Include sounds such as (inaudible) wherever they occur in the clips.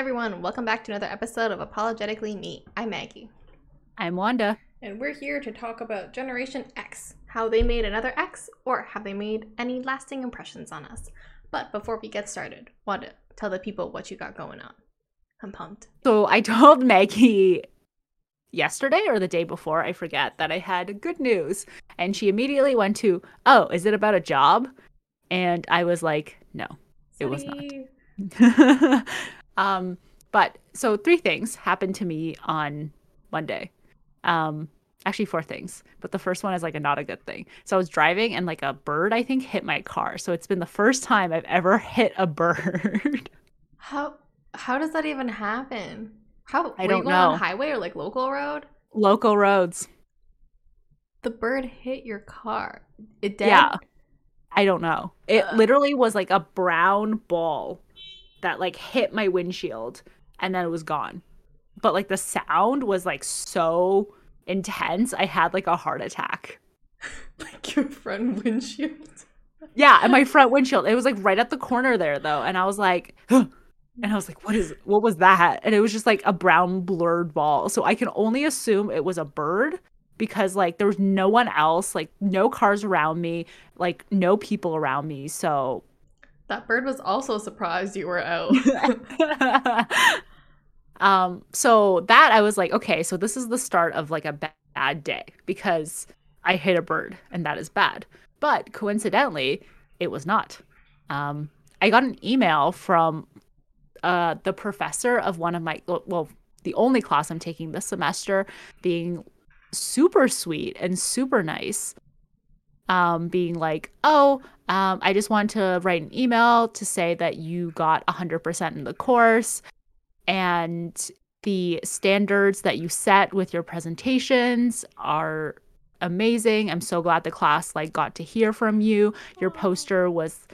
everyone, welcome back to another episode of Apologetically Me. I'm Maggie. I'm Wanda. And we're here to talk about Generation X, how they made another X, or have they made any lasting impressions on us. But before we get started, Wanda, tell the people what you got going on. I'm pumped. So I (laughs) told Maggie yesterday or the day before, I forget, that I had good news. And she immediately went to, Oh, is it about a job? And I was like, No, it was not. (laughs) um, but so three things happened to me on Monday. Um, actually four things, but the first one is like a not a good thing. So I was driving and like a bird I think hit my car. So it's been the first time I've ever (laughs) hit a bird. How how does that even happen? How I don't you going know. on highway or like local road? Local roads. The bird hit your car. It dead? Yeah. I don't know. It Uh. literally was like a brown ball that like hit my windshield and then it was gone. But like the sound was like so intense, I had like a heart attack. (laughs) like your front windshield. Yeah, and my front windshield. It was like right at the corner there though, and I was like (gasps) and I was like, what is what was that? And it was just like a brown blurred ball. So I can only assume it was a bird because like there was no one else, like no cars around me, like no people around me. So That bird was also surprised you were out. (laughs) um so that I was like, okay, so this is the start of like a ba- bad day because I hit a bird and that is bad. But coincidentally, it was not. Um I got an email from uh the professor of one of my well the only class I'm taking this semester being super sweet and super nice um being like oh um i just want to write an email to say that you got 100% in the course. And the standards that you set with your presentations are amazing. I'm so glad the class like got to hear from you. Your poster was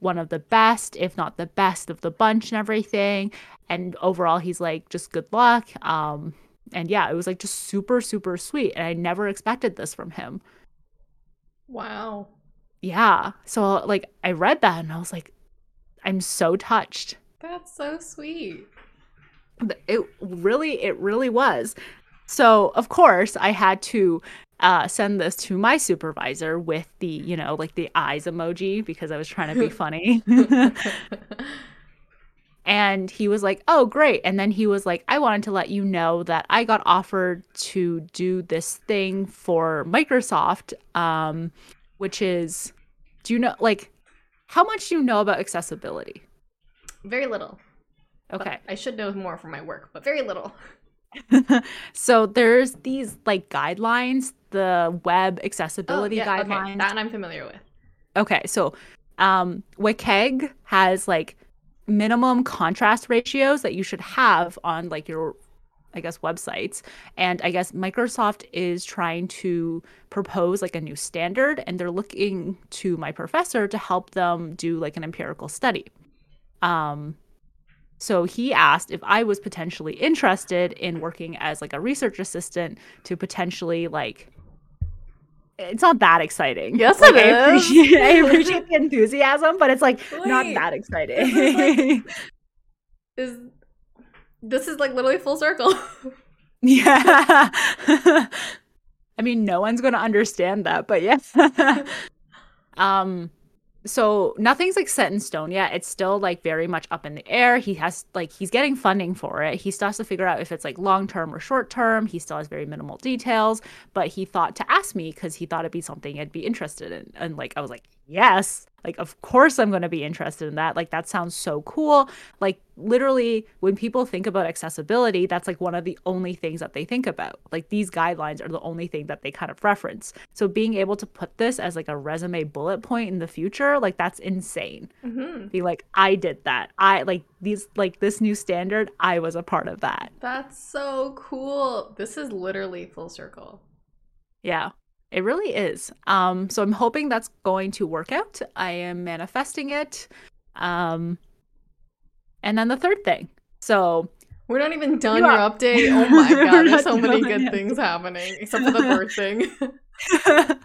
one of the best if not the best of the bunch and everything. And overall he's like just good luck. Um and yeah it was like just super super sweet. And i never expected this from him wow. yeah so like i read that and i was like i'm so touched That's so sweet. It really it really was so of course i had to uh, send this to my supervisor with the you know like the eyes emoji because i was trying to be (laughs) funny (laughs) and he was like oh great. And then he was like i wanted to let you know that i got offered to do this thing for microsoft um which is do you know like how much do you know about accessibility? Very little. but okay. I should know more for my work, but very little. (laughs) so there's these like guidelines the web accessibility Oh, yeah, okay, guidelines. That I'm familiar with. Okay, so um WCAG has like minimum contrast ratios that you should have on like your I guess websites. And I guess Microsoft is trying to propose like a new standard and they're looking to my professor to help them do like an empirical study. Um so he asked if I was potentially interested in working as like a research assistant to potentially like it's not that exciting. Yes, Like, it I is. appreciate, I (laughs) appreciate the enthusiasm, but it's like not Wait, that this exciting. (laughs) Is this is like literally full circle? (laughs) yeah. I mean, no one's going to understand that, but yeah. um so nothing's like set in stone yet. It's still like very much up in the air. He has like he's getting funding for it. He still has to figure out if it's like long term or short term. He still has very minimal details, but he thought to ask me because he thought it'd be something I'd be interested in. And like I was like, yes, like of course I'm gonna be interested in that. Like that sounds so cool. Like literally when people think about accessibility, that's like one of the only things that they think about. Like these guidelines are the only thing that they kind of reference. So being able to put this as like a resume bullet point in the future, like that's insane. hmm Be like, I did that. I like these like this new standard, I was a part of that. That's so cool. This is literally full circle. Yeah. It really is. Um so I'm hoping that's going to work out. I am manifesting it. Um and then the third thing. So We're not even done You your are- update. (laughs) Oh my god, there's so many good yet. things happening, except for the bird thing.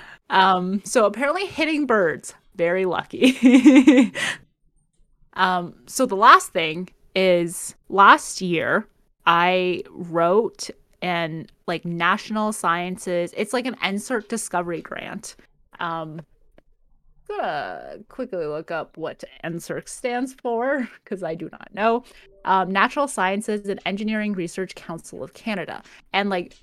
(laughs) um, so apparently hitting birds, very lucky. (laughs) um, so the last thing is last year I wrote an like national sciences. It's like an NSERC discovery grant. Um, gonna quickly look up what NSERC stands for because I do not know. Um, Natural Sciences and Engineering Research Council of Canada, and like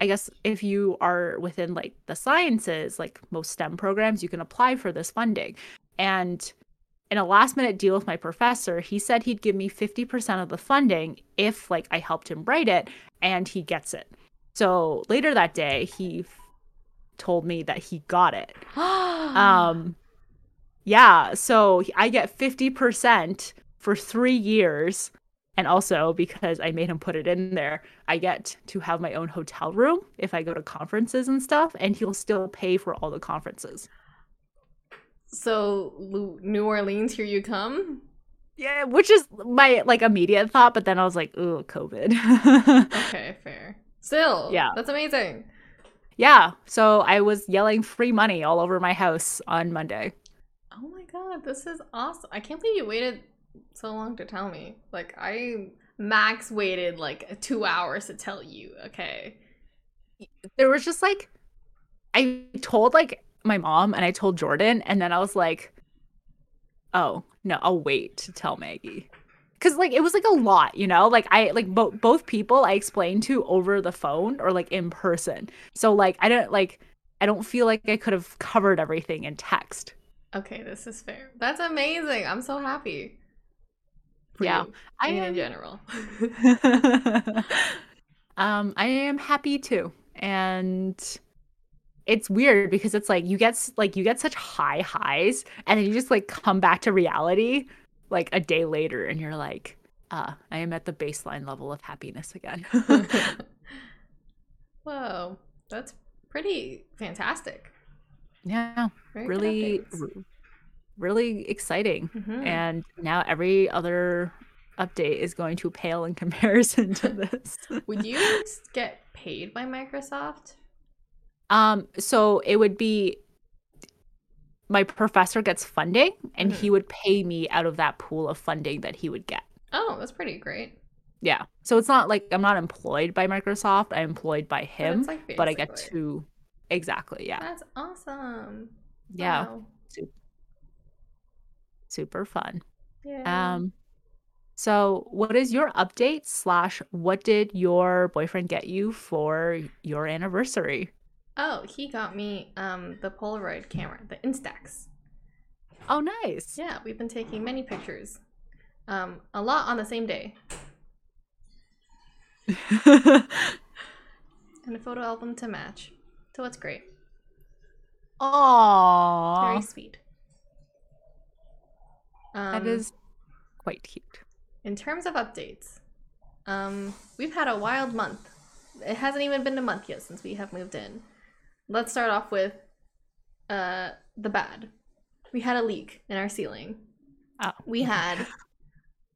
I guess if you are within like the sciences, like most STEM programs, you can apply for this funding. And in a last minute deal with my professor, he said he'd give me 50% of the funding if like I helped him write it and he gets it. So later that day, he f- told me that he got it. (gasps) um yeah, so I get 50% for 3 years and also because I made him put it in there, I get to have my own hotel room if I go to conferences and stuff and he'll still pay for all the conferences. So New Orleans, here you come. Yeah, which is my like immediate thought, but then I was like, "Ooh, COVID." (laughs) Okay, fair. Still, Yeah. that's amazing. yeah, so I was yelling free money all over my house on Monday. Oh my god, this is awesome. I can't believe you waited so long to tell me. Like I max waited like 2 hours to tell you. Okay. There was just like I told like my mom and I told Jordan and then I was like, "Oh, no, I'll wait to tell Maggie." Cuz like it was like a lot, you know? Like I like bo- both people I explained to over the phone or like in person. So like I don't like I don't feel like I could have covered everything in text. Okay, this is fair. That's amazing. I'm so happy. For Yeah, you, I and in am general. (laughs) um I am happy too. And it's weird because it's like you get like you get such high highs and then you just like come back to reality like a day later and you're like uh I am at the baseline level of happiness again. (laughs) (laughs) Whoa, that's pretty fantastic. yeah, Very really r- really exciting. Mhm. And now every other update is going to pale in (laughs) comparison to this. Would you get paid by Microsoft? Um, so it would be my professor gets funding and Mhm. he would pay me out of that pool of funding that he would get. Oh, that's pretty great. Yeah. So it's not like I'm not employed by Microsoft, I'm employed by him, it's like but I get to exactly, yeah. That's awesome. Yeah. Wow. Super fun. Yeah. Um so what is your update slash what did your boyfriend get you for your anniversary? Oh, he got me um the Polaroid camera, the Instax. Oh nice. Yeah, we've been taking many pictures. Um, a lot on the same day, (laughs) and a photo album to match. So it's great. Aww. Very sweet. Um, That is quite cute. In terms of updates, um, we've had a wild month. It hasn't even been a month yet since we have moved in. Let's start off with uh, the bad. We had a leak in our ceiling. Oh. We had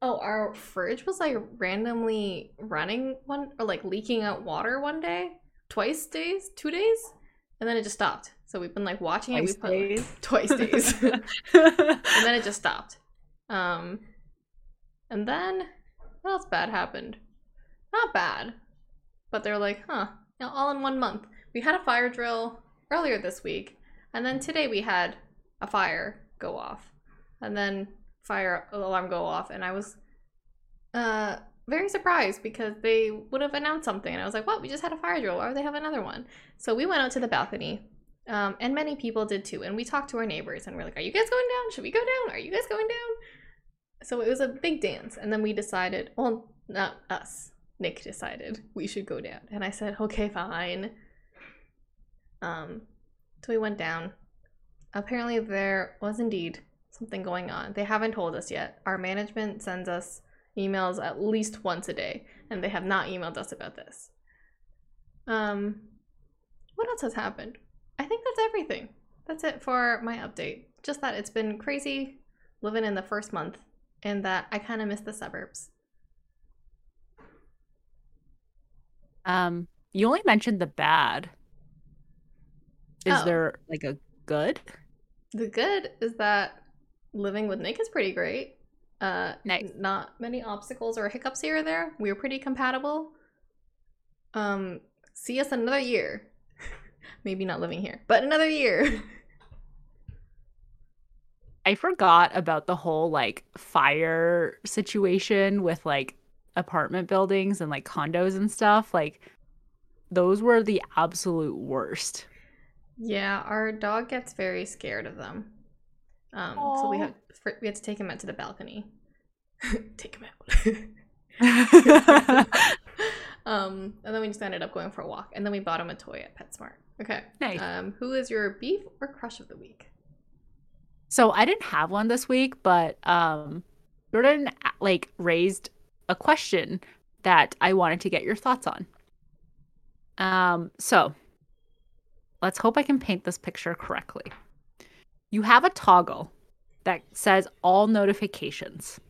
oh, our fridge was like randomly running one or like leaking out water one day, twice days, two days, and then it just stopped. So we've been like watching it. We Twice days. twice days. (laughs) and then it just stopped. Um, and then what else bad happened? Not bad, but they're like, huh, all in one month. We had a fire drill earlier this week, and then today we had a fire go off, and then fire alarm go off, and I was uh very surprised because they would have announced something, and I was like, what? We just had a fire drill. Why would they have another one? So we went out to the balcony um, and many people did too. And we talked to our neighbors and we're like, Are you guys going down? Should we go down? Are you guys going down? So it was a big dance. And then we decided, well, not us. Nick decided we should go down. And I said, Okay, fine. Um, so we went down. Apparently, there was indeed something going on. They haven't told us yet. Our management sends us emails at least once a day, and they have not emailed us about this. Um, what else has happened? I think that's everything. That's it for my update. Just that it's been crazy living in the first month and that I kind of miss the suburbs. Um, you only mentioned the bad. Is Oh. there like a good? The good is that living with Nick is pretty great. Uh, Nice. Not many obstacles or hiccups here or there. We were pretty compatible. Um, see us another year. (laughs) Maybe not living here, but another year. (laughs) I forgot about the whole like fire situation with like apartment buildings and like condos and stuff. Like those were the absolute worst. Yeah, our dog gets very scared of them. Um, so we have we had to take him out to the balcony. (laughs) take him out. (laughs) (laughs) um, and then we just ended up going for a walk, and then we bought him a toy at PetSmart. Okay. nice. Um, who is your beef or crush of the week? So I didn't have one this week, but um Jordan like raised a question that I wanted to get your thoughts on. Um so let's hope I can paint this picture correctly. You have a toggle that says all notifications.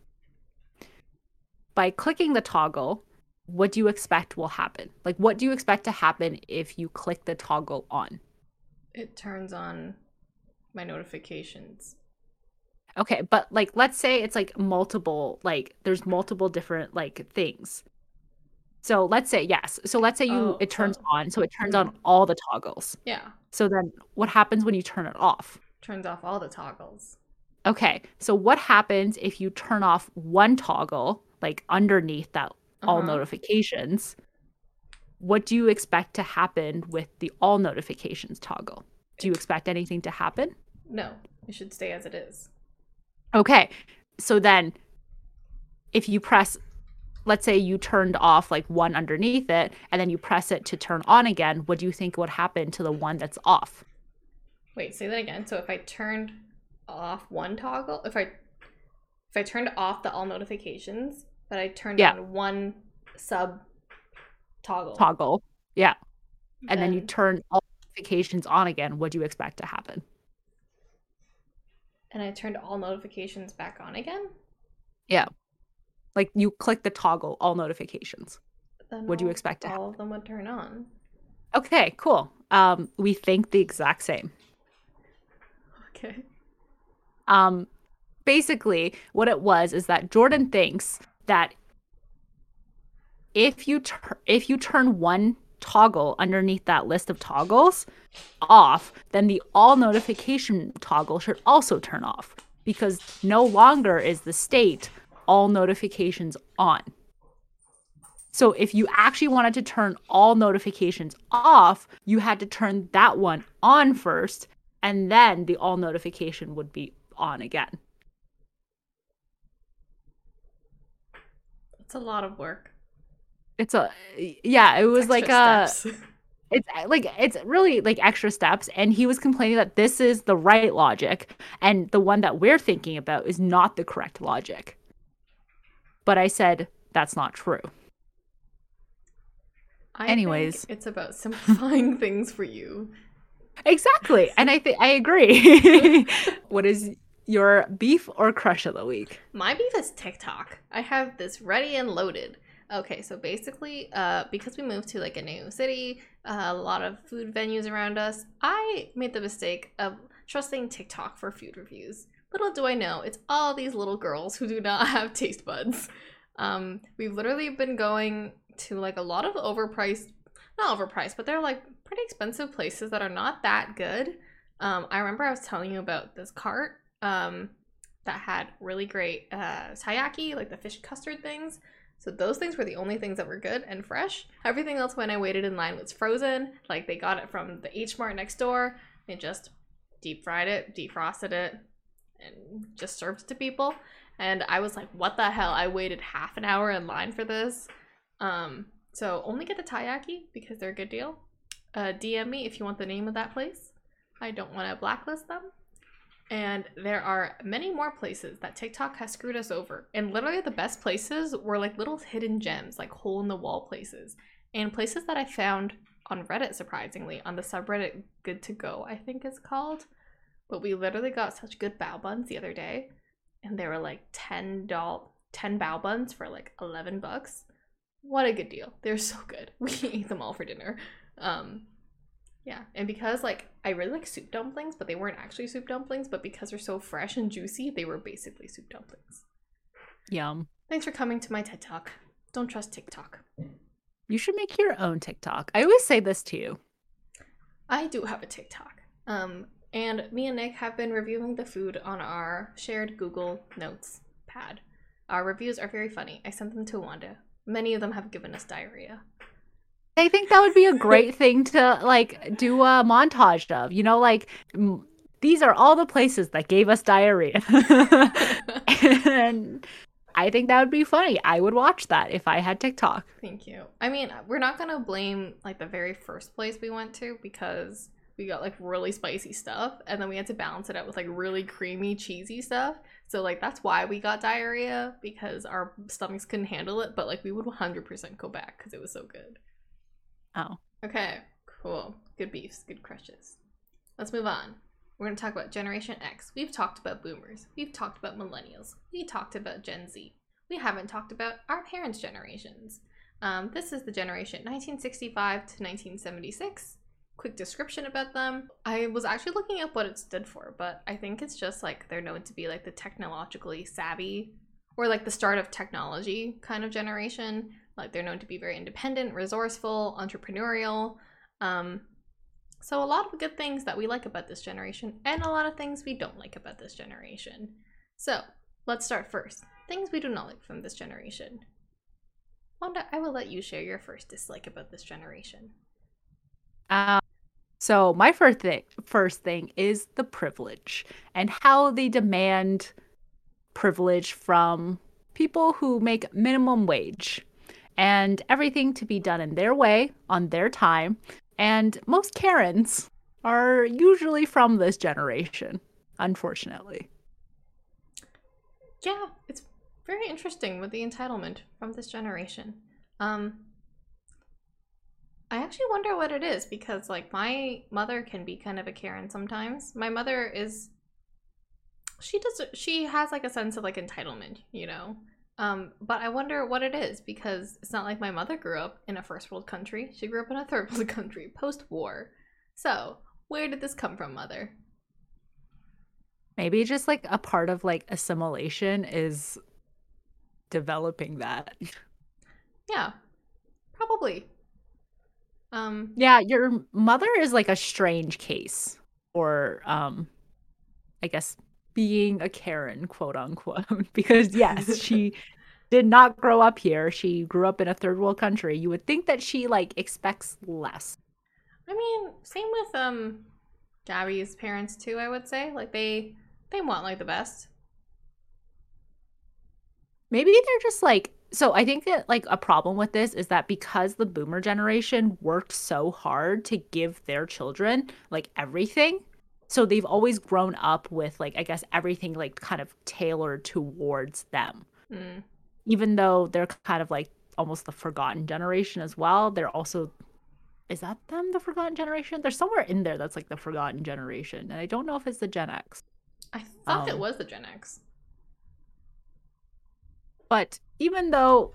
By clicking the toggle, what do you expect will happen? Like what do you expect to happen if you click the toggle on? It turns on my notifications. Okay, but like let's say it's like multiple like there's multiple different like things. So let's say yes. So let's say you Oh, it turns oh. on, so it turns on all the toggles. Yeah, So then what happens when you turn it off? turns off all the toggles. Okay. So what happens if you turn off one toggle like underneath that all Uh-huh. notifications? What do you expect to happen with the all notifications toggle? Do you expect anything to happen? No, it should stay as it is. Okay. So then if you press let's say you turned off like one underneath it and then you press it to turn on again, what do you think would happen to the one that's off? Wait, say that again. So if I turned off one toggle, if I if I turned off the all notifications, but I turned Yeah. on one sub toggle, Toggle. Yeah. And then you turn all notifications on again, what do you expect to happen? and I turned all notifications back on again. Like you click the toggle all notifications. Then What do you expect all of them would turn on? Okay, cool. Um we think the exact same. Okay. Um, basically, what it was is that Jordan thinks that if you tur- if you turn one toggle underneath that list of toggles off, then the all notification toggle should also turn off because no longer is the state all notifications on. So if you actually wanted to turn all notifications off, you had to turn that one on first and then the all notification would be on again. It's a lot of work. It's a yeah, it was like a steps. (laughs) it's like it's really like extra steps and he was complaining that this is the right logic and the one that we're thinking about is not the correct logic. But I said that's not true. I anyways. it's about simplifying (laughs) things for you. Exactly. (laughs) And I think I agree. (laughs) what is your beef or crush of the week? My beef is TikTok. I have this ready and loaded. Okay, so basically, uh, because we moved to like a new city, uh, a lot of food venues around us, I made the mistake of trusting TikTok for food reviews. Little do I know, it's all these little girls who do not (laughs) have taste buds. Um, we've literally been going to like a lot of overpriced, not overpriced, but they're like pretty expensive places that are not that good. Um, I remember I was telling you about this cart um, that had really great uh, taiyaki, like the fish custard things. So those things were the only things that were good and fresh. Everything else, when I waited in line, was frozen. Like they got it from the H Mart next door. They just deep fried it, defrosted it, and just served to people. And I was like, "What the hell?" I waited half an hour in line for this. Um, so only get the taiyaki because they're a good deal. Uh, DM me if you want the name of that place. I don't want to blacklist them. And there are many more places that TikTok has screwed us over. And literally, the best places were like little hidden gems, like hole in the wall places, and places that I found on Reddit, surprisingly, on the subreddit Good to Go, I think it's called. But we literally got such good bao buns the other day, and they were like ten doll, ten bao buns for like eleven bucks. What a good deal! They're so good. (laughs) We ate them all for dinner. Um, yeah, and because like I really like soup dumplings, but they weren't actually soup dumplings, but because they're so fresh and juicy, they were basically soup dumplings. Yum. Thanks for coming to my TED Talk. Don't trust TikTok. You should make your own TikTok. I always say this to you. I do have a TikTok. Um, and me and Nick have been reviewing the food on our shared Google Notes pad. Our reviews are very funny. I sent them to Wanda. Many of them have given us diarrhea. I think that would be a great (laughs) thing to like do a montage of. You know, like m- these are all the places that gave us diarrhea. (laughs) and I think that would be funny. I would watch that if I had TikTok. Thank you. I mean, we're not gonna blame like the very first place we went to because we got like really spicy stuff and then we had to balance it out with like really creamy, cheesy stuff. So like that's why we got diarrhea because our stomachs couldn't handle it, but like we would 100% go back because it was so good. Oh. Okay, cool. Good beefs, good crushes. Let's move on. We're going to talk about Generation X. We've talked about boomers. We've talked about millennials. We talked about Gen Z. We haven't talked about our parents' generations. Um, this is the generation 1965 to 1976. Quick description about them. I was actually looking up what it stood for, but I think it's just like they're known to be like the technologically savvy or like the start of technology kind of generation. Like they're known to be very independent, resourceful, entrepreneurial. Um, so, a lot of good things that we like about this generation, and a lot of things we don't like about this generation. So, let's start first. Things we do not like from this generation. Wanda, I will let you share your first dislike about this generation. Um, so my first thing, first thing is the privilege and how they demand privilege from people who make minimum wage and everything to be done in their way on their time and most Karens are usually from this generation, unfortunately. Yeah, it's very interesting with the entitlement from this generation. Um I actually wonder what it is because like my mother can be kind of a Karen sometimes. My mother is she does she has like a sense of like entitlement, you know. Um, but I wonder what it is because it's not like my mother grew up in a first world country. She grew up in a third world (laughs) country post war. So, where did this come from, mother? Maybe just like a part of like assimilation is developing that. Yeah. Probably. Um Yeah, your mother is like a strange case or um I guess being a Karen, quote unquote, (laughs) because yes, she (laughs) did not grow up here. She grew up in a third world country. You would think that she like expects less. I mean, same with um Gabby's parents too, I would say. Like they they want like the best. Maybe they're just like so I think that like a problem with this is that because the boomer generation worked so hard to give their children like everything, so they've always grown up with like i guess everything like kind of tailored towards them. Mm. even though they're kind of like almost the forgotten generation as well they're also is that them the forgotten generation? There's somewhere in there that's like the forgotten generation and i don't know if it's the gen x. I thought um, it was the gen x but even though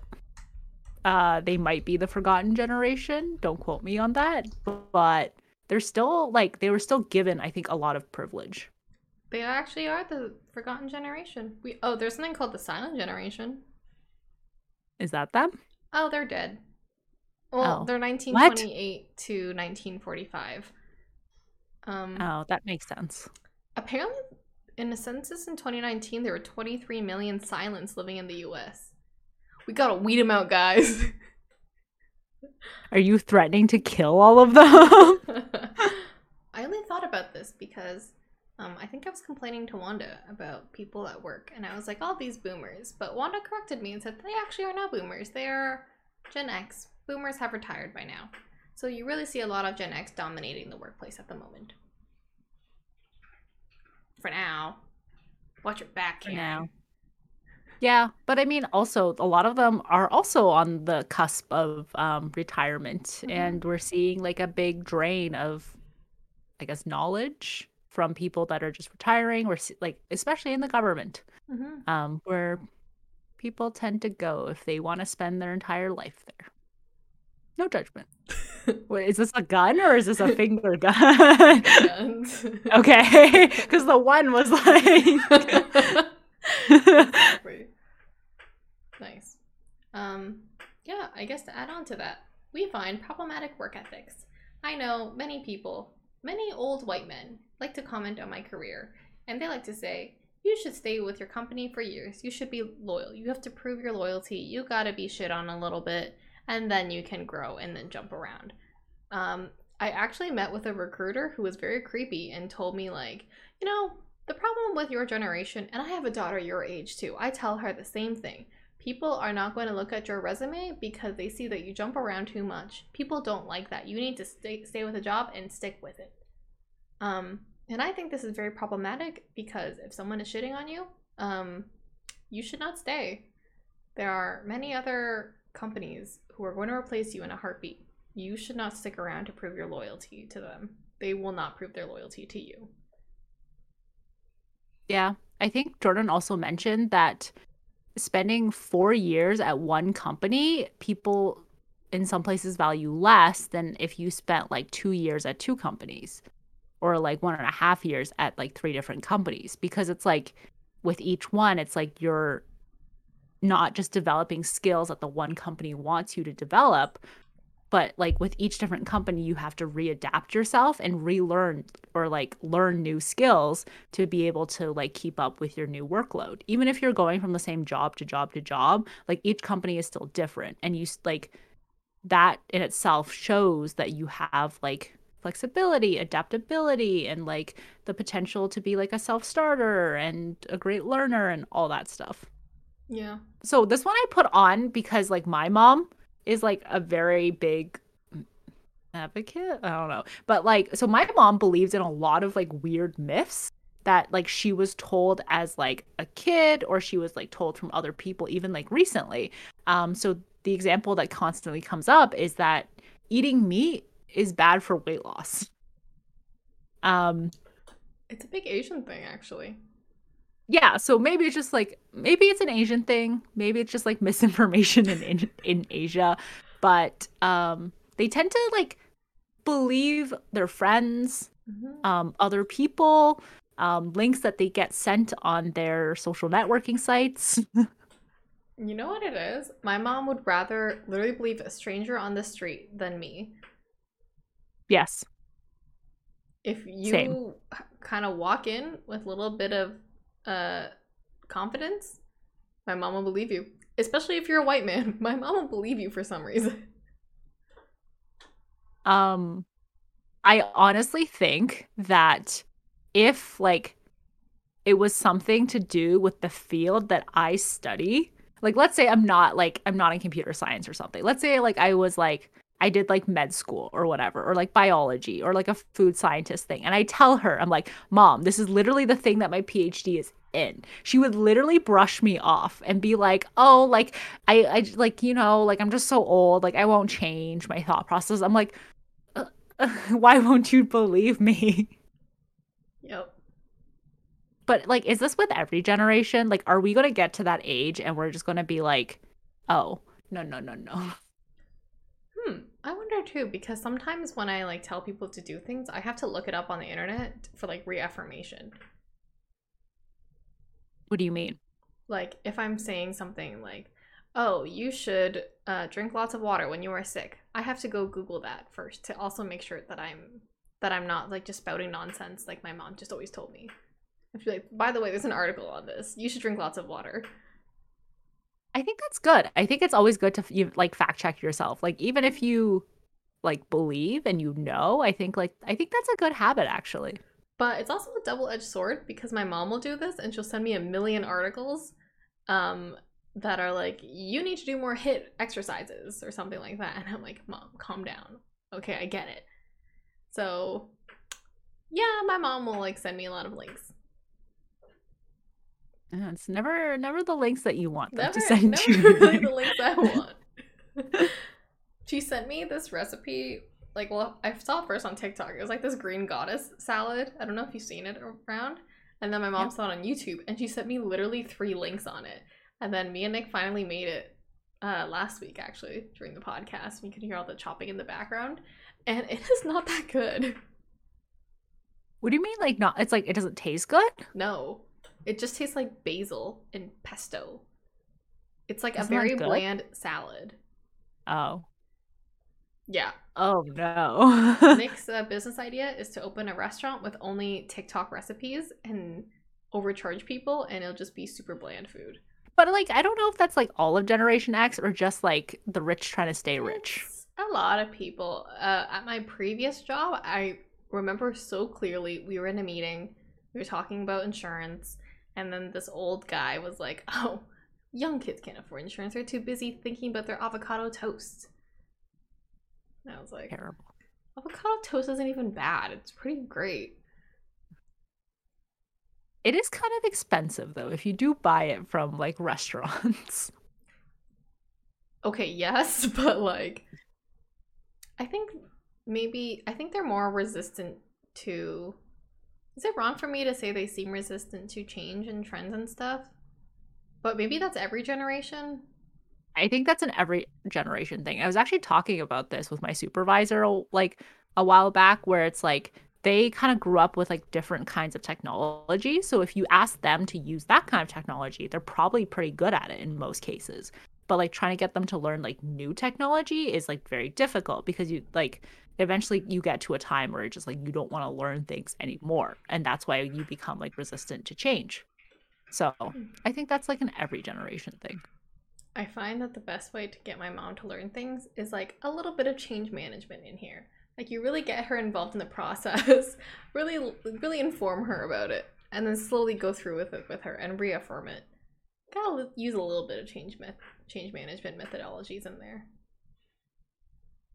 uh, they might be the forgotten generation don't quote me on that but they're still like they were still given i think a lot of privilege. They actually are the forgotten generation. We oh there's something called the silent generation. Is that them? Oh they're dead. Well oh. they're 1928 what? to 1945 um oh that makes sense. apparently in a census in 2019 there were 23 million silents living in the us we gotta weed them out guys Are you threatening to kill all of them? (laughs) I only thought about this because um, I think I was complaining to Wanda about people at work, and I was like, all these boomers. But Wanda corrected me and said they actually are not boomers. They are Gen X. Boomers have retired by now. So you really see a lot of Gen X dominating the workplace at the moment. For now. Watch your back, For now. Yeah, but I mean, also a lot of them are also on the cusp of um, retirement, mm-hmm. and we're seeing like a big drain of, I guess, knowledge from people that are just retiring, or like especially in the government, mm-hmm. um, where people tend to go if they want to spend their entire life there. No judgment. (laughs) (laughs) Wait, is this a gun or is this a finger (laughs) gun? (laughs) okay, because the one was like. Nice. Um, yeah, I guess to add on to that, we find problematic work ethics. I know many people, many old white men, like to comment on my career, and they like to say, you should stay with your company for years. You should be loyal. You have to prove your loyalty. You gotta be shit on a little bit, and then you can grow and then jump around. Um, I actually met with a recruiter who was very creepy and told me, like, you know, the problem with your generation, and I have a daughter your age too, I tell her the same thing. People are not going to look at your resume because they see that you jump around too much. People don't like that. You need to stay stay with a job and stick with it. Um, and I think this is very problematic because if someone is shitting on you, um, you should not stay. There are many other companies who are going to replace you in a heartbeat. You should not stick around to prove your loyalty to them. They will not prove their loyalty to you. Yeah. I think Jordan also mentioned that spending four years at one company, people in some places value less than if you spent like two years at two companies or like one and a half years at like three different companies because it's like with each one, it's like you're not just developing skills that the one company wants you to develop, but like with each different company you have to readapt yourself and relearn or like learn new skills to be able to like keep up with your new workload. Even if you're going from the same job to job to job like each company is still different. And you like that in itself shows that you have like flexibility adaptability and like the potential to be like a self-starter and a great learner and all that stuff yeah so this one i put on because like my mom is like a very big advocate. I don't know. But like so my mom believes in a lot of like weird myths that like she was told as like a kid or she was like told from other people even like recently. Um so the example that constantly comes up is that eating meat is bad for weight loss. Um it's a big Asian thing actually yeah so maybe it's just like maybe it's an asian thing maybe it's just like (laughs) misinformation in in, in asia but um they tend to like believe their friends mm-hmm. um other people um links that they get sent on their social networking sites. (laughs) You know what it is? My mom would rather literally believe a stranger on the street than me. Yes. If you kind of walk in with a little bit of uh, confidence, my mom will believe you. Especially if you're a white man, (laughs) my mom will believe you for some reason. Um, I honestly think that if like it was something to do with the field that I study, like let's say I'm not like I'm not in computer science or something. Let's say like I was like I did like med school or whatever, or like biology or like a food scientist thing. And I tell her, I'm like, Mom, this is literally the thing that my PhD is in. She would literally brush me off and be like, Oh, like, I, I like, you know, like I'm just so old. Like, I won't change my thought process. I'm like, uh, uh, (laughs) Why won't you believe me? Yep. But like, is this with every generation? Like, are we going to get to that age and we're just going to be like, Oh, no, no, no, no. I wonder too because sometimes when I like tell people to do things, I have to look it up on the internet for like reaffirmation. What do you mean? Like if I'm saying something like, "Oh, you should uh, drink lots of water when you are sick," I have to go Google that first to also make sure that I'm that I'm not like just spouting nonsense like my mom just always told me. I'd be like, "By the way, there's an article on this. You should drink lots of water." I think that's good. I think it's always good to you, like fact check yourself. Like even if you like believe and you know, I think like I think that's a good habit actually. But it's also a double-edged sword because my mom will do this and she'll send me a million articles um that are like you need to do more HIIT exercises or something like that and I'm like, "Mom, calm down. Okay, I get it." So, yeah, my mom will like send me a lot of links. Yeah, it's never never the links that you want never, to send never (laughs) you. really the links I (laughs) want. (laughs) she sent me this recipe. Like, well, I saw it first on TikTok. It was like this green goddess salad. I don't know if you've seen it around. And then my mom saw it on YouTube, and she sent me literally three links on it. And then me and Nick finally made it uh, last week, actually, during the podcast. You can hear all the chopping in the background, and it is not that good. What do you mean, like not? It's like it doesn't taste good. No, it just tastes like basil and pesto. It's like Isn't a very bland salad. Oh. Yeah. Oh no. Nick's (laughs) uh, business idea is to open a restaurant with only TikTok recipes and overcharge people, and it'll just be super bland food. but like I don't know if that's like all of Generation X or just like the rich trying to stay rich. It's a lot of people. Uh, at my previous job, I remember so clearly we were in a meeting, we were talking about insurance, and then this old guy was like, Oh, young kids can't afford insurance. They're too busy thinking about their avocado toast. And I was like, Terrible. Avocado toast isn't even bad. It's pretty great. It is kind of expensive though if you do buy it from like restaurants. (laughs) Okay, yes, (laughs) but like I think maybe I think they're more resistant to Is it wrong for me to say they seem resistant to change and trends and stuff? But maybe that's every generation. I think that's an every generation thing. I was actually talking about this with my supervisor like a while back where it's like they kind of grew up with like different kinds of technology. So if you ask them to use that kind of technology, they're probably pretty good at it in most cases. But like trying to get them to learn like new technology is like very difficult because you like eventually you get to a time where it's just like you don't want to learn things anymore. And that's why you become like resistant to change. So I think that's like an every generation thing. I find that the best way to get my mom to learn things is like a little bit of change management in here. Like you really get her involved in the (laughs) process, really really inform her about it, and then slowly go through with it with her and reaffirm it. Gotta use a little bit of change myth, change management methodologies in there.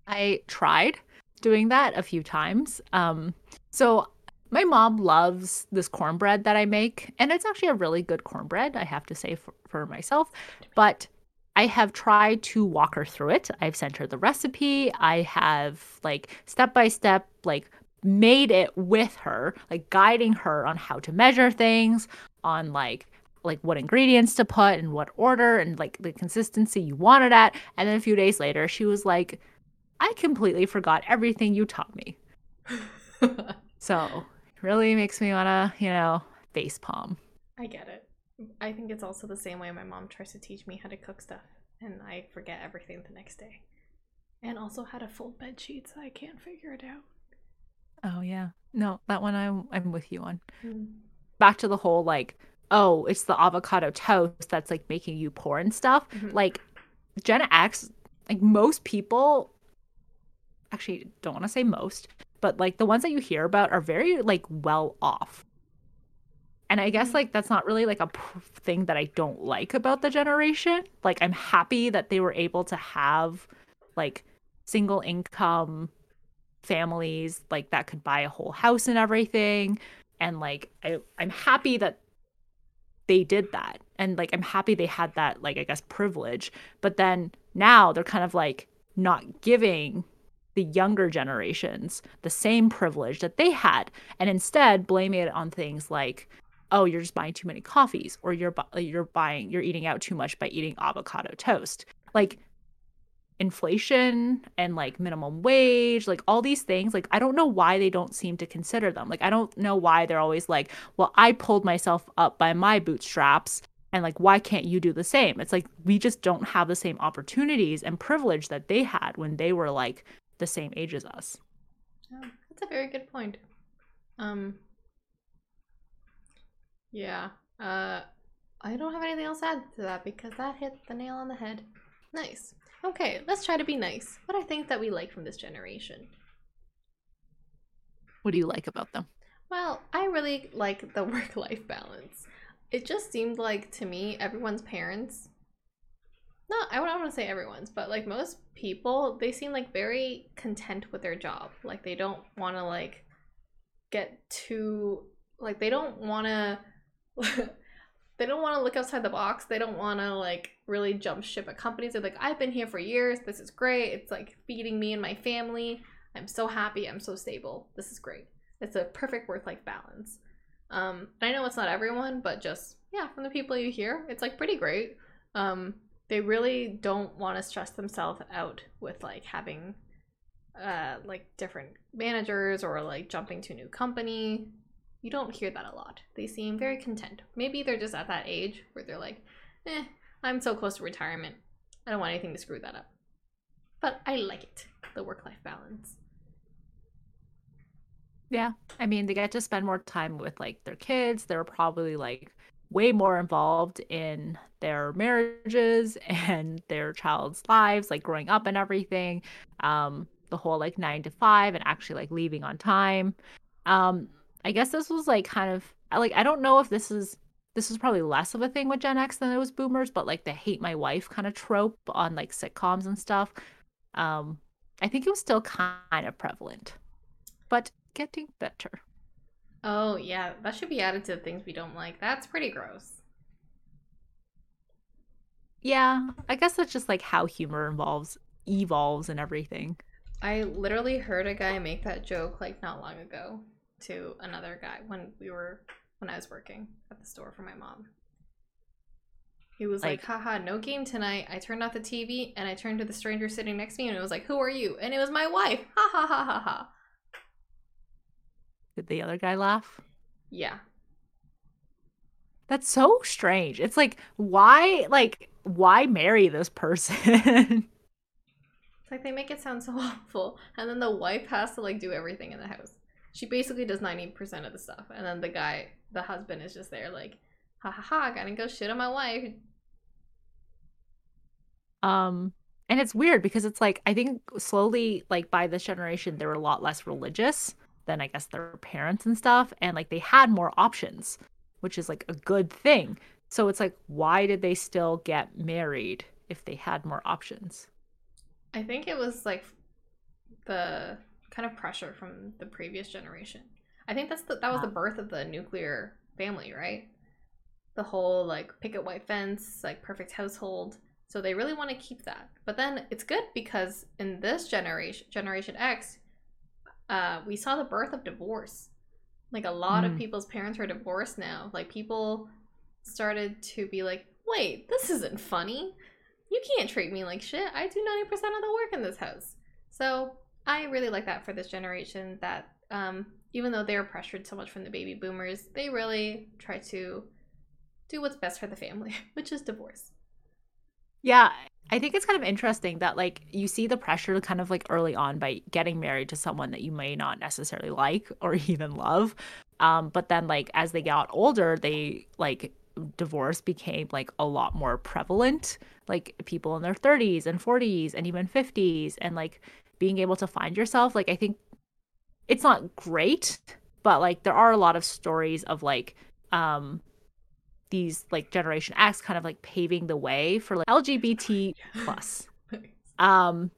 I tried doing that a few times. Um, so my mom loves this cornbread that I make, and it's actually a really good cornbread, I have to say for, for myself. But I have tried to walk her through it. I've sent her the recipe. I have like step by step, like made it with her, like guiding her on how to measure things, on like like what ingredients to put in what order and like the consistency you want it at. And then a few days later, she was like, I completely forgot everything you taught me. (laughs) So really makes me want to, you know, face palm. I get it. I think it's also the same way my mom tries to teach me how to cook stuff, and I forget everything the next day. And also how to fold bed sheets. I can't figure it out. Oh yeah. No, that one I'm I'm with you on. Mm. Back to the whole like, oh, it's the avocado toast that's like making you poor and stuff. Mhm. Like Gen X, like most people actually don't want to say most, but like the ones that you hear about are very like well off. And I guess Mhm. like that's not really like a thing that I don't like about the generation. Like I'm happy that they were able to have like single income families like that could buy a whole house and everything and like I I'm happy that they did that and like I'm happy they had that like I guess privilege but then now they're kind of like not giving the younger generations the same privilege that they had and instead blame it on things like oh you're just buying too many coffees or you're bu- you're buying you're eating out too much by eating avocado toast. Like inflation and like minimum wage like all these things like i don't know why they don't seem to consider them. Like i don't know why they're always like well i pulled myself up by my bootstraps and like why can't you do the same? It's like we just don't have the same opportunities and privilege that they had when they were like the same age as us Oh, that's a very good point. Um. Yeah. Uh, I don't have anything else to add to that because that hit the nail on the head. Nice. Okay, let's try to be nice. What I think that we like from this generation. what do you like about them Well, I really like the (laughs) work life balance. It just seemed like to me, everyone's parents, no, I don't want to say everyone's, but like most people, they seem like very content with their job. Like they don't want to like get too, like they don't want to, (laughs) they don't want to look outside the box. They don't want to like really jump ship at companies. They're like, I've been here for years. This is great. It's like feeding me and my family. I'm so happy. I'm so stable. This is great. It's a perfect work life balance. Um, I know it's not everyone, but just yeah, from the people you hear, it's like pretty great. Um, they really don't want to stress themselves out with like having uh like different managers or like jumping to a new company. You don't hear that a lot. They seem very content. Maybe they're just at that age where they're like, eh, I'm so close to retirement. I don't want anything to screw that up. But I like it, the work life balance. Yeah. I mean, they get to spend more time with like their kids. They're probably like way more involved in their marriages (laughs) and their child's lives, like growing up and everything. Um, the whole like nine to five and actually like leaving on time. Um, I guess this was like kind of like I don't know if this is this is probably less of a thing with Gen X than it was boomers, but like the hate my wife kind of trope on like sitcoms and stuff. Um, I think it was still kind of prevalent, but getting better. Oh, yeah, that should be added to the things we don't like. That's pretty gross. Yeah, I guess that's just like how humor involves evolves and everything. I literally heard a guy make that joke like not long ago to another guy when we were when I was working at the store for my mom. He was like, like, haha, no game tonight. I turned off the TV and I turned to the stranger sitting next to me and it was like, Who are you? And it was my wife. Ha ha ha ha ha. Did the other guy laugh? Yeah. That's so strange. It's like, why like why marry this person? (laughs) it's like they make it sound so (laughs) awful. And then the wife has to like do everything in the house. She basically does 90% of the stuff. And then the guy, the husband, is just there like, ha ha ha, gotta go shit on my wife. Um, and it's weird because it's like I think slowly, like by this generation, they were a lot less religious than I guess their parents and stuff, and like they had more options, which is like a good thing. So it's like, why did they still get married if they had more options? I think it was like the kind of pressure from the previous generation. I think that's the, that was the birth of the nuclear family, right? The whole like picket white fence, like perfect household. So they really want to keep that. But then it's good because in this generation, Generation X, uh, we saw the birth of divorce. Like a lot mm. of people's parents are divorced now. Like people started to be like, wait, this isn't funny. You can't treat me like shit. I do 90% of the work in this house. So I really like that for this generation that um, even though they're pressured so much from the baby boomers, they really try to do what's best for the family, (laughs) which is divorce. Yeah, I think it's kind of interesting that like you see the pressure kind of like early on by getting married to someone that you may not necessarily like (laughs) or even love. Um, but then like as they got older, they like divorce became like a lot more prevalent. Like people in their 30s and 40s and even 50s and like being able to find yourself. Like I think it's not great, but like there are a lot of stories of like um these like generation x kind of like paving the way for like lgbt (laughs) plus. Um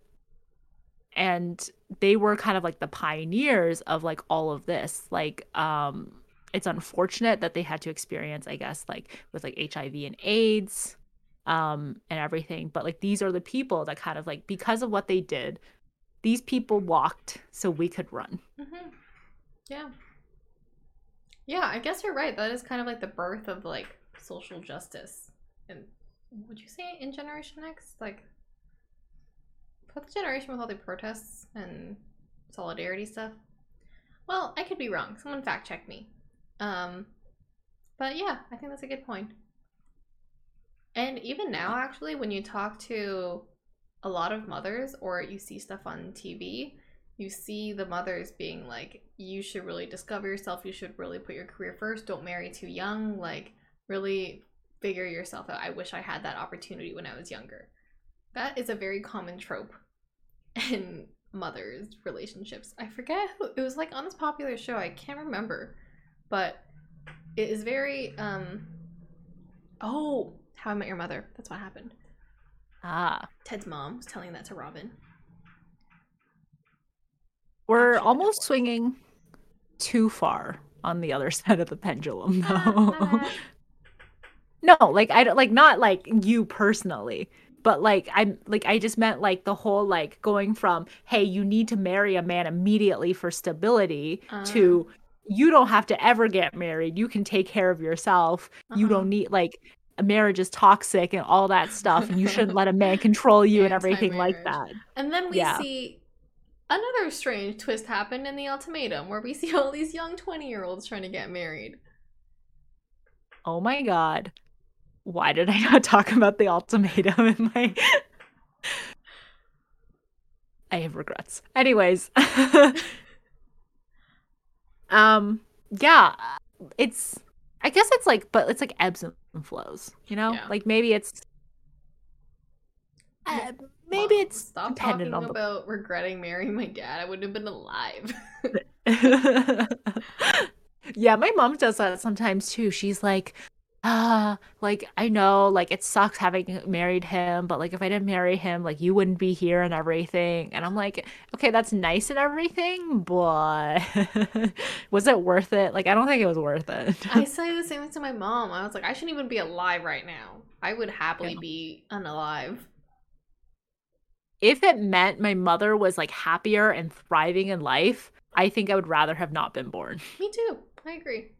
and they were kind of like the pioneers of like all of this. Like um it's unfortunate that they had to experience i guess like with like hiv and aids um and everything but like these are the people that kind of like because of what they did these people walked so we could run. Mm-hmm. yeah. Yeah i guess you're right. That is kind of like the birth of like social justice and would you say in generation x? Like put the generation with all the protests and solidarity stuff. Well i could be wrong. Someone fact check me. Um but yeah i think that's a good point. point and even now actually when you talk to a lot of mothers or you see stuff on tv you see the mothers being like you should really discover yourself. You should really put your career first. Don't marry too young. Like really figure yourself out. I wish I had that opportunity when I was younger. That is a very common trope (laughs) in mothers' relationships. I forget who it was like on this popular show. I can't remember, but it is very um. Oh, How I Met Your Mother. That's what happened. Ah, Ted's mom was telling that to Robin. We're almost swinging too far on the other (laughs) side of the pendulum, though. No, like I don't like not like you personally, but like I'm like I just meant like the whole like going from hey, you need to marry a man immediately for stability uh. to you don't have to ever get married. You can take care of yourself. Uh-huh. You don't need like a marriage is toxic and all that stuff and you shouldn't let a man (laughs) control you and everything like that. And then we yeah. see another strange twist happen in the ultimatum where we see all these young 20 year olds trying to get married. Oh my god. Why did I (laughs) not talk about the ultimatum in my I have regrets. Anyways. (laughs) um yeah, it's I guess it's like but it's like ebbs and flows, you know? Yeah. Like maybe it's uh, maybe Well, it's stop dependent talking on the about regretting marrying my dad. I wouldn't have been alive. (laughs) yeah, my mom does that sometimes too. She's like, ah, like I know, like it sucks having married him, but like if I didn't marry him, like you wouldn't be here and everything. And I'm like, okay, that's nice and everything, but (laughs) was it worth it? Like I don't think it was worth it. I (laughs) say the same thing to my mom. I was like, I shouldn't even be alive right now. I would happily Yeah. be unalive. if it meant my mother was like happier and thriving in life, I think I would rather have not been born. Me too. I agree.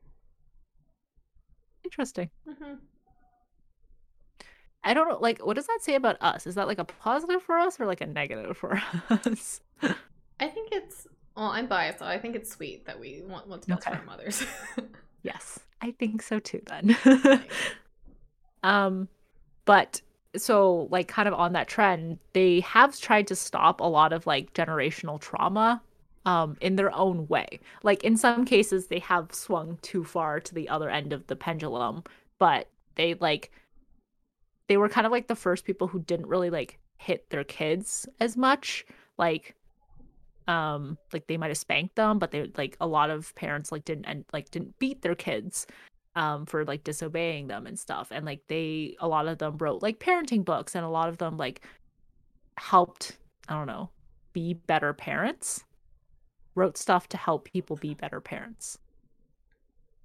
Interesting. hmm I don't know. Like, what does that say about us? Is that like a positive for us or like a negative for (laughs) us? I think it's. Well, I'm biased, so I think it's sweet that we want what's best Okay. for our mothers. (laughs) yes, I think so too. Then, (laughs) um, but so like kind of on that trend, they have tried to stop a lot of like generational trauma, um, in their own way. Like in some cases, they have swung too far to the other end of the pendulum, but they like they were kind of like the first people who didn't really like hit their kids as much. Like um like they might have spanked them but they like a lot of parents like didn't and like didn't beat their kids um for like disobeying them and stuff. And like they a lot of them wrote like parenting books and a lot of them like helped i don't know be better parents wrote stuff to help people be better parents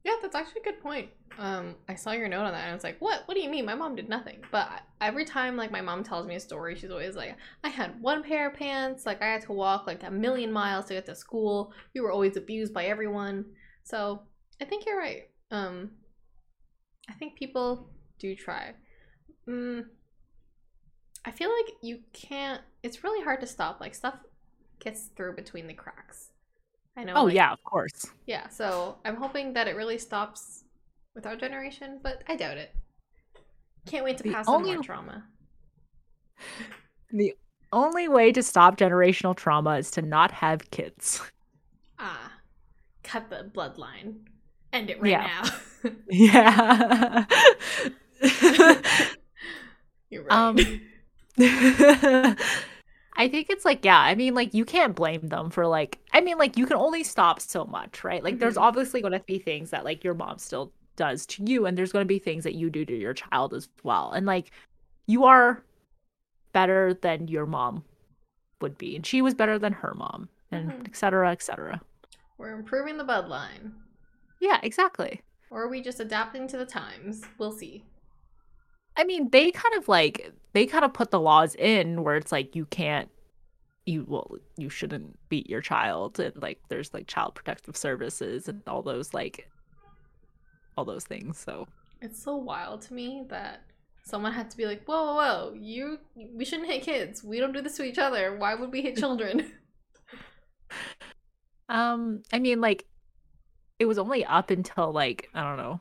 yeah, that's actually a good point. Um, I saw your note on that, and I was like, "What? What do you mean? My mom did nothing." But every time, like, my mom tells me a story, she's always like, "I had one pair of pants. Like, I had to walk like a million miles to get to school. We were always abused by everyone." So I think you're right. Um, I think people do try. Mm, I feel like you can't. It's really hard to stop. Like stuff gets through between the cracks. I know. oh like- yeah of course yeah, so I'm hoping that it really stops with our generation, but I doubt it. Can't wait to The pass only- on more trauma. the only way to stop generational trauma is to not have kids Ah, cut the bloodline. End it right Yeah. now. (laughs) yeah (laughs) You're right. Um, (laughs) I think it's like, yeah, I mean, like, you can't blame them for, like, I mean, like, you can only stop so much, right? Like, there's Mhm. obviously going to be things that, like, your mom still does to you, and there's going to be things that you do to your child as well. And, like, you are better than your mom would be, and she was better than her mom, and Mhm. et cetera, et cetera. We're improving the bloodline. Yeah, exactly. Or are we just adapting to the times? We'll see. I mean, they kind of like they kind of put the laws in where it's like you can't you well you shouldn't beat your child and like there's like child protective services and all those like all those things. So It's so wild to me that someone had to be like, whoa, whoa, whoa, you, we shouldn't hit kids. We don't do this to each other. Why would we hit (laughs) children? (laughs) um I mean like it was only up until like I don't know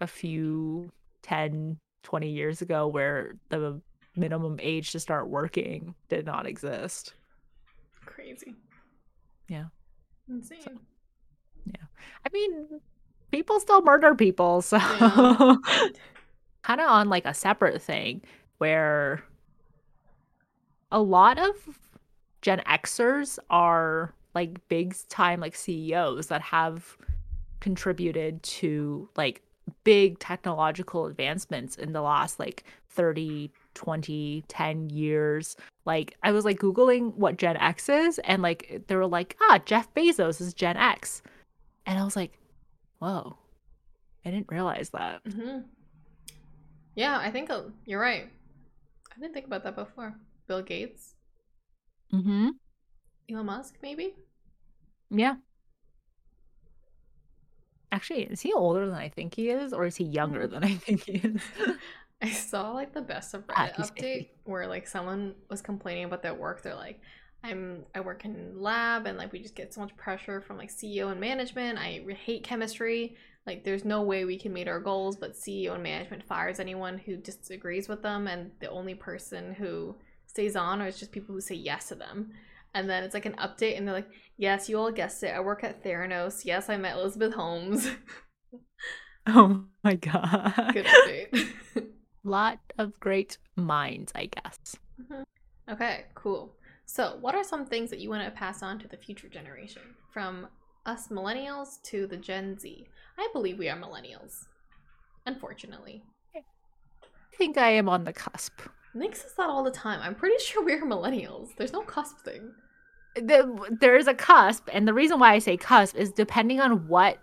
a few 10 20 years ago where the minimum age to start working did not exist. Crazy. Yeah. Insane. Yeah. I mean, people still murder people, (laughs) so kind of on like a separate thing where a lot of Gen Xers are like big time like CEOs that have contributed to like big technological advancements in the last like 30 20 10 years. Like i was like googling what gen x is and like they were like ah jeff bezos is gen x. And i was like whoa. I didn't realize that. Hmm Yeah, I think uh, you're right. I didn't think about that before. Bill Gates, mm-hmm. Elon Musk, maybe. yeah actually is he older than i think he is or is he younger Hmm. than i think he is (laughs) I saw like the best of Ah, Reddit update where like someone was complaining about their work. They're like, I'm I work in lab and like we just get so much pressure from like CEO and management. I hate chemistry. Like, there's no way we can meet our goals, but CEO and management fires anyone who disagrees with them, and the only person who stays on is just people who say yes to them. And then it's like an update, and they're like, Yes, you all guessed it. I work at Theranos. Yes, I met Elizabeth Holmes. (laughs) Oh my god. Good update. (laughs) Lot of great minds, I guess. Mm-hmm. okay, cool. So, what are some things that you want to pass on to the future generation? From us millennials to the Gen Z. I believe we are millennials. Unfortunately. I think I am on the cusp. Nick says that all the time. I'm pretty sure we're millennials. There's no cusp thing. The, there is a cusp, and the reason why I say cusp is depending on what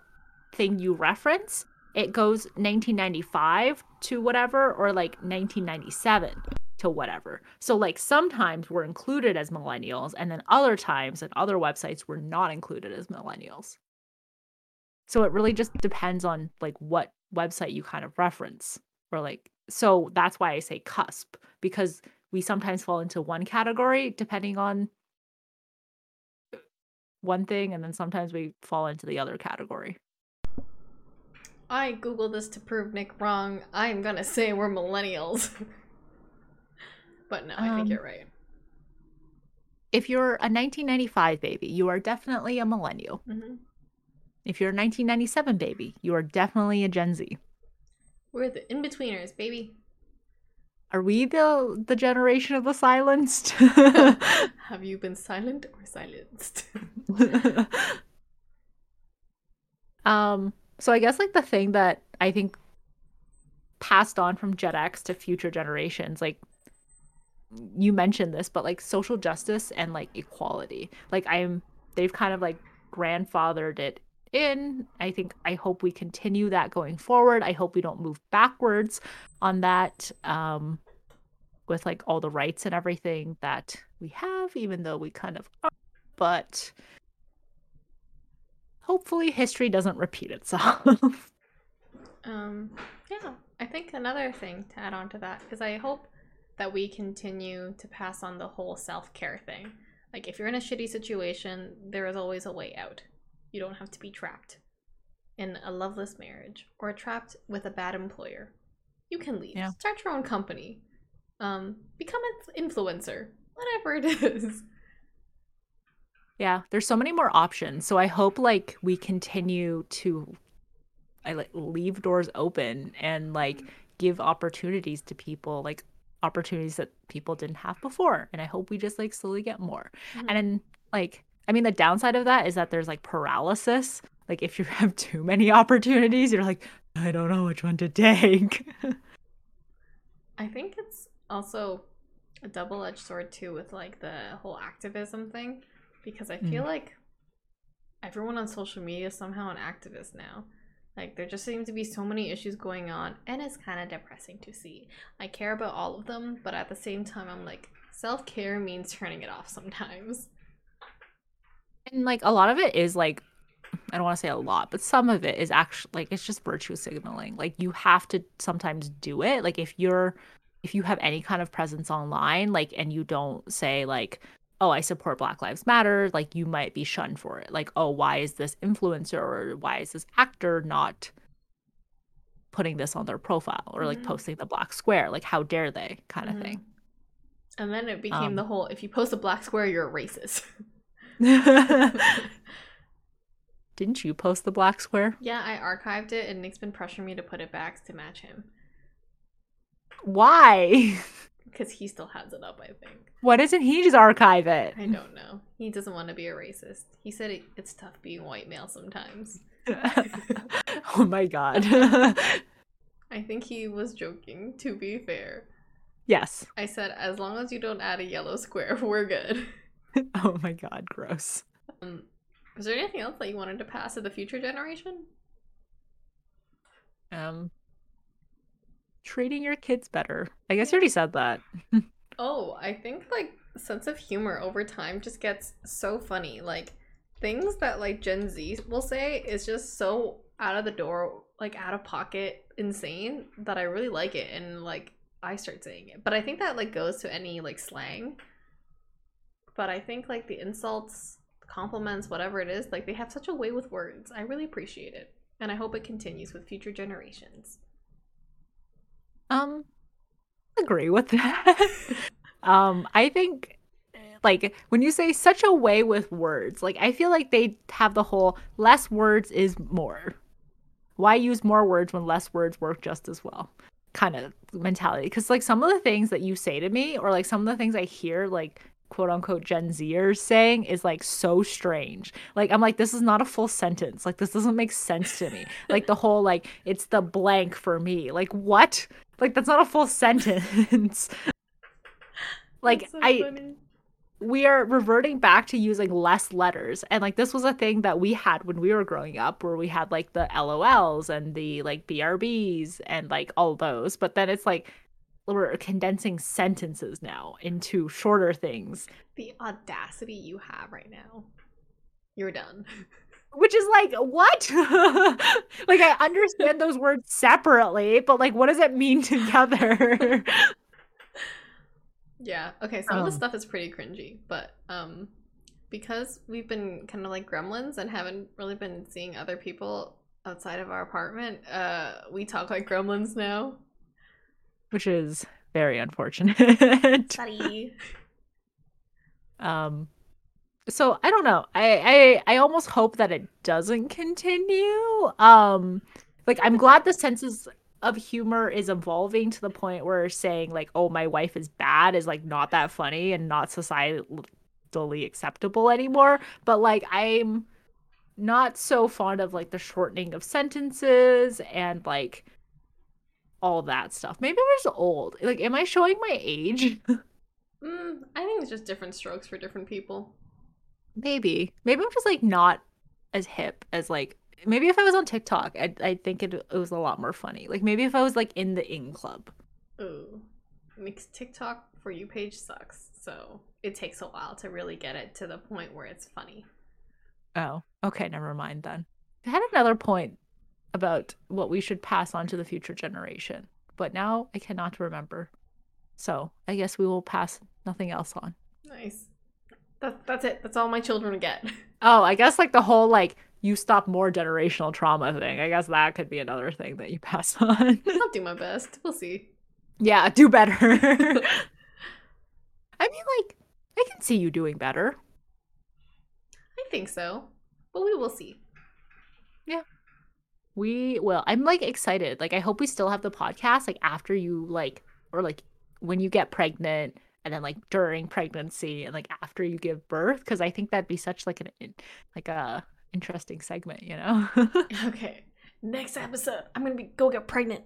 thing you reference, it goes 1995 to whatever, or like 1997 to whatever. So, like, sometimes we're included as millennials, and then other times and other websites we're not included as millennials. So, it really just depends on like what website you kind of reference, or like, so that's why I say cusp because we sometimes fall into one category depending on one thing, and then sometimes we fall into the other category. I googled this to prove Nick wrong. I'm gonna say we're millennials. (laughs) but no, I think Um, you're right. If you're a 1995 baby, you are definitely a millennial. hmm If you're a 1997 baby, you are definitely a Gen Z. We're the in betweeners, baby. Are we the the generation of the silenced? (laughs) (laughs) Have you been silent or silenced? (laughs) um so I guess like the thing that I think passed on from Gen X to future generations like you mentioned this but like social justice and like equality. Like I'm they've kind of like grandfathered it in. I think I hope we continue that going forward. I hope we don't move backwards on that um with like all the rights and everything that we have even though we kind of are but hopefully history doesn't repeat itself. (laughs) Um, yeah, I think another thing to add on to that is I hope that we continue to pass on the whole self care thing. Like, if you're in a shitty situation, there is always a way out. You don't have to be trapped in a loveless marriage or trapped with a bad employer. You can leave. Yeah. Start your own company. Um, become an influencer. Whatever it (laughs) is. yeah, there's so many more options. So I hope like we continue to I like leave doors open and like give opportunities to people like opportunities that people didn't have before and I hope we just like slowly get more. Mhm. And then like I mean the downside of that is that there's like paralysis. Like if you (laughs) have too many opportunities, you're like I don't know which one to take. (laughs) I think it's also a double edged sword too with like the whole activism thing because I feel mm. like everyone on social media is somehow an activist now. Like there just seems to be so many issues going on and it's kind of depressing to see. I care about all of them, but at the same time I'm like self-care means turning it off sometimes. And like a lot of it is like I don't want to say a lot, but some of it is actually like it's just virtue signaling. Like you have to sometimes do it. Like if you're if you have any kind of presence online, like and you don't say like, "Oh, I support Black Lives Matter," like you might be shunned for it. Like, "Oh, why is this influencer or why is this actor not putting this on their profile or like Mhm. posting the black square? Like how dare they?" kind of Mhm. thing. And then it became Um, the whole if you post a black square you're a racist. (laughs) (laughs) (laughs) Didn't you post the black square? yeah, I archived it and Nick's been pressuring me to put it back to match him Why? (laughs) because he still has it up, I think. Why doesn't he just archive it? I don't know. He doesn't want to be a racist. He said it, it's tough being white male sometimes. oh my god. I think he was joking, to be fair. yes. I said, as long as you don't add a yellow square, we're good. (laughs) Oh my god, gross. Um, is there anything else that you wanted to pass to the future generation? Um treating your kids better. I guess you already said that. (laughs) Oh, I think like sense of humor over time just gets so funny. Like things that like Gen Z will say is just so out of the door, like out of pocket, insane that I really like it and like I start saying it. But I think that like goes to any like slang. But I think like the insults, compliments, whatever it is, like they have such a way with words. I really appreciate it. and I hope it continues with future generations. Um, agree with that. (laughs) um, I think like when you say such a way with words, like I feel like they have the whole less words is more. Why use more words when less words work just as well? Kind of mentality. Because like some of the things that you say to me, or like some of the things I hear, like quote unquote Gen Zers saying is like so strange. Like I'm like, this is not a full sentence. Like this doesn't make sense to me. (laughs) like the whole like it's the blank for me. Like what? Like that's not a full sentence. (laughs) like so I funny. we are reverting back to using less letters. And like this was a thing that we had when we were growing up where we had like the LOLs and the like BRBs and like all those. But then it's like we're condensing sentences now into shorter things. The audacity you have right now. You're done. (laughs) Which is like, what? (laughs) like, I understand those words separately, but like, what does it mean (laughs) together? yeah. Okay. Some um, of the stuff is pretty cringy, but um, because we've been kind of like gremlins and haven't really been seeing other people outside of our apartment, uh, we talk like gremlins now which is very unfortunate. (laughs) Sorry. um so I don't know. I, I I almost hope that it doesn't continue. Um like I'm glad the senses of humor is evolving to the point where saying like, "Oh, my wife is bad" is like not that funny and not societally acceptable anymore. But like I'm not so fond of like the shortening of sentences and like all that stuff. Maybe I'm just old. Like, am I showing my age? (laughs) mm, I think it's just different strokes for different people. Maybe. Maybe I'm just like not as hip as like maybe if I was on TikTok, I I think it, it was a lot more funny. Like maybe if I was like in the in club. Ooh, makes TikTok for you page sucks. So it takes a while to really get it to the point where it's funny. Oh, okay, never mind then. I had another point about what we should pass on to the future generation. But now I cannot remember. So I guess we will pass nothing else on. Nice. That, that's it. That's all my children get. (laughs) Oh, I guess like the whole like you stop more generational trauma thing. I guess that could be another thing that you pass (laughs) on. I'll do my best. We'll see. Yeah, do better. (laughs) I mean, like, I can see you doing better. I think so. But we will see. Yeah. We will. I'm like excited. Like I hope we still have the podcast like after you like or like when you get pregnant and then like during pregnancy and like after you give birth cuz I think that'd be such like an like a interesting segment, you know. (laughs) okay. Next episode, I'm going to be go get pregnant.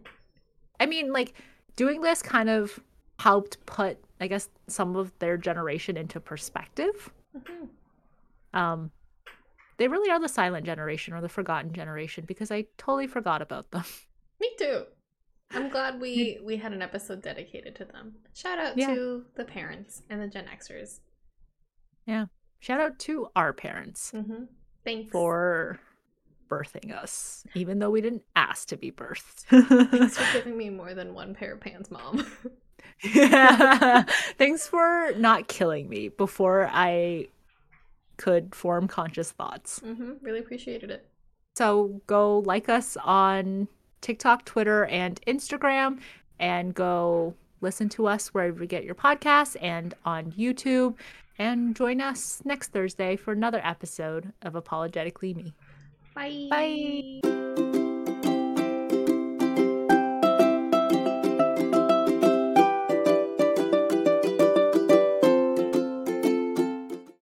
I mean, like doing this kind of helped put I guess some of their generation into perspective. Mm-hmm. Um they really are the silent generation or the forgotten generation because I totally forgot about them. (laughs) Me too. I'm glad (laughs) we we had an episode dedicated to them. Shout out yeah. to the parents and the Gen Xers. Yeah. Shout out to our parents. Mm-hmm. Thanks for birthing us, even though we didn't ask to be birthed. (laughs) Thanks for giving me more than one pair of pants, mom. yeah. Thanks for not killing me before I could form conscious thoughts. Mm-hmm. Really appreciated it. So go like us on TikTok, Twitter, and Instagram, and go listen to us wherever you get your podcasts and on YouTube. And join us next Thursday for another episode of Apologetically Me. Bye. Bye.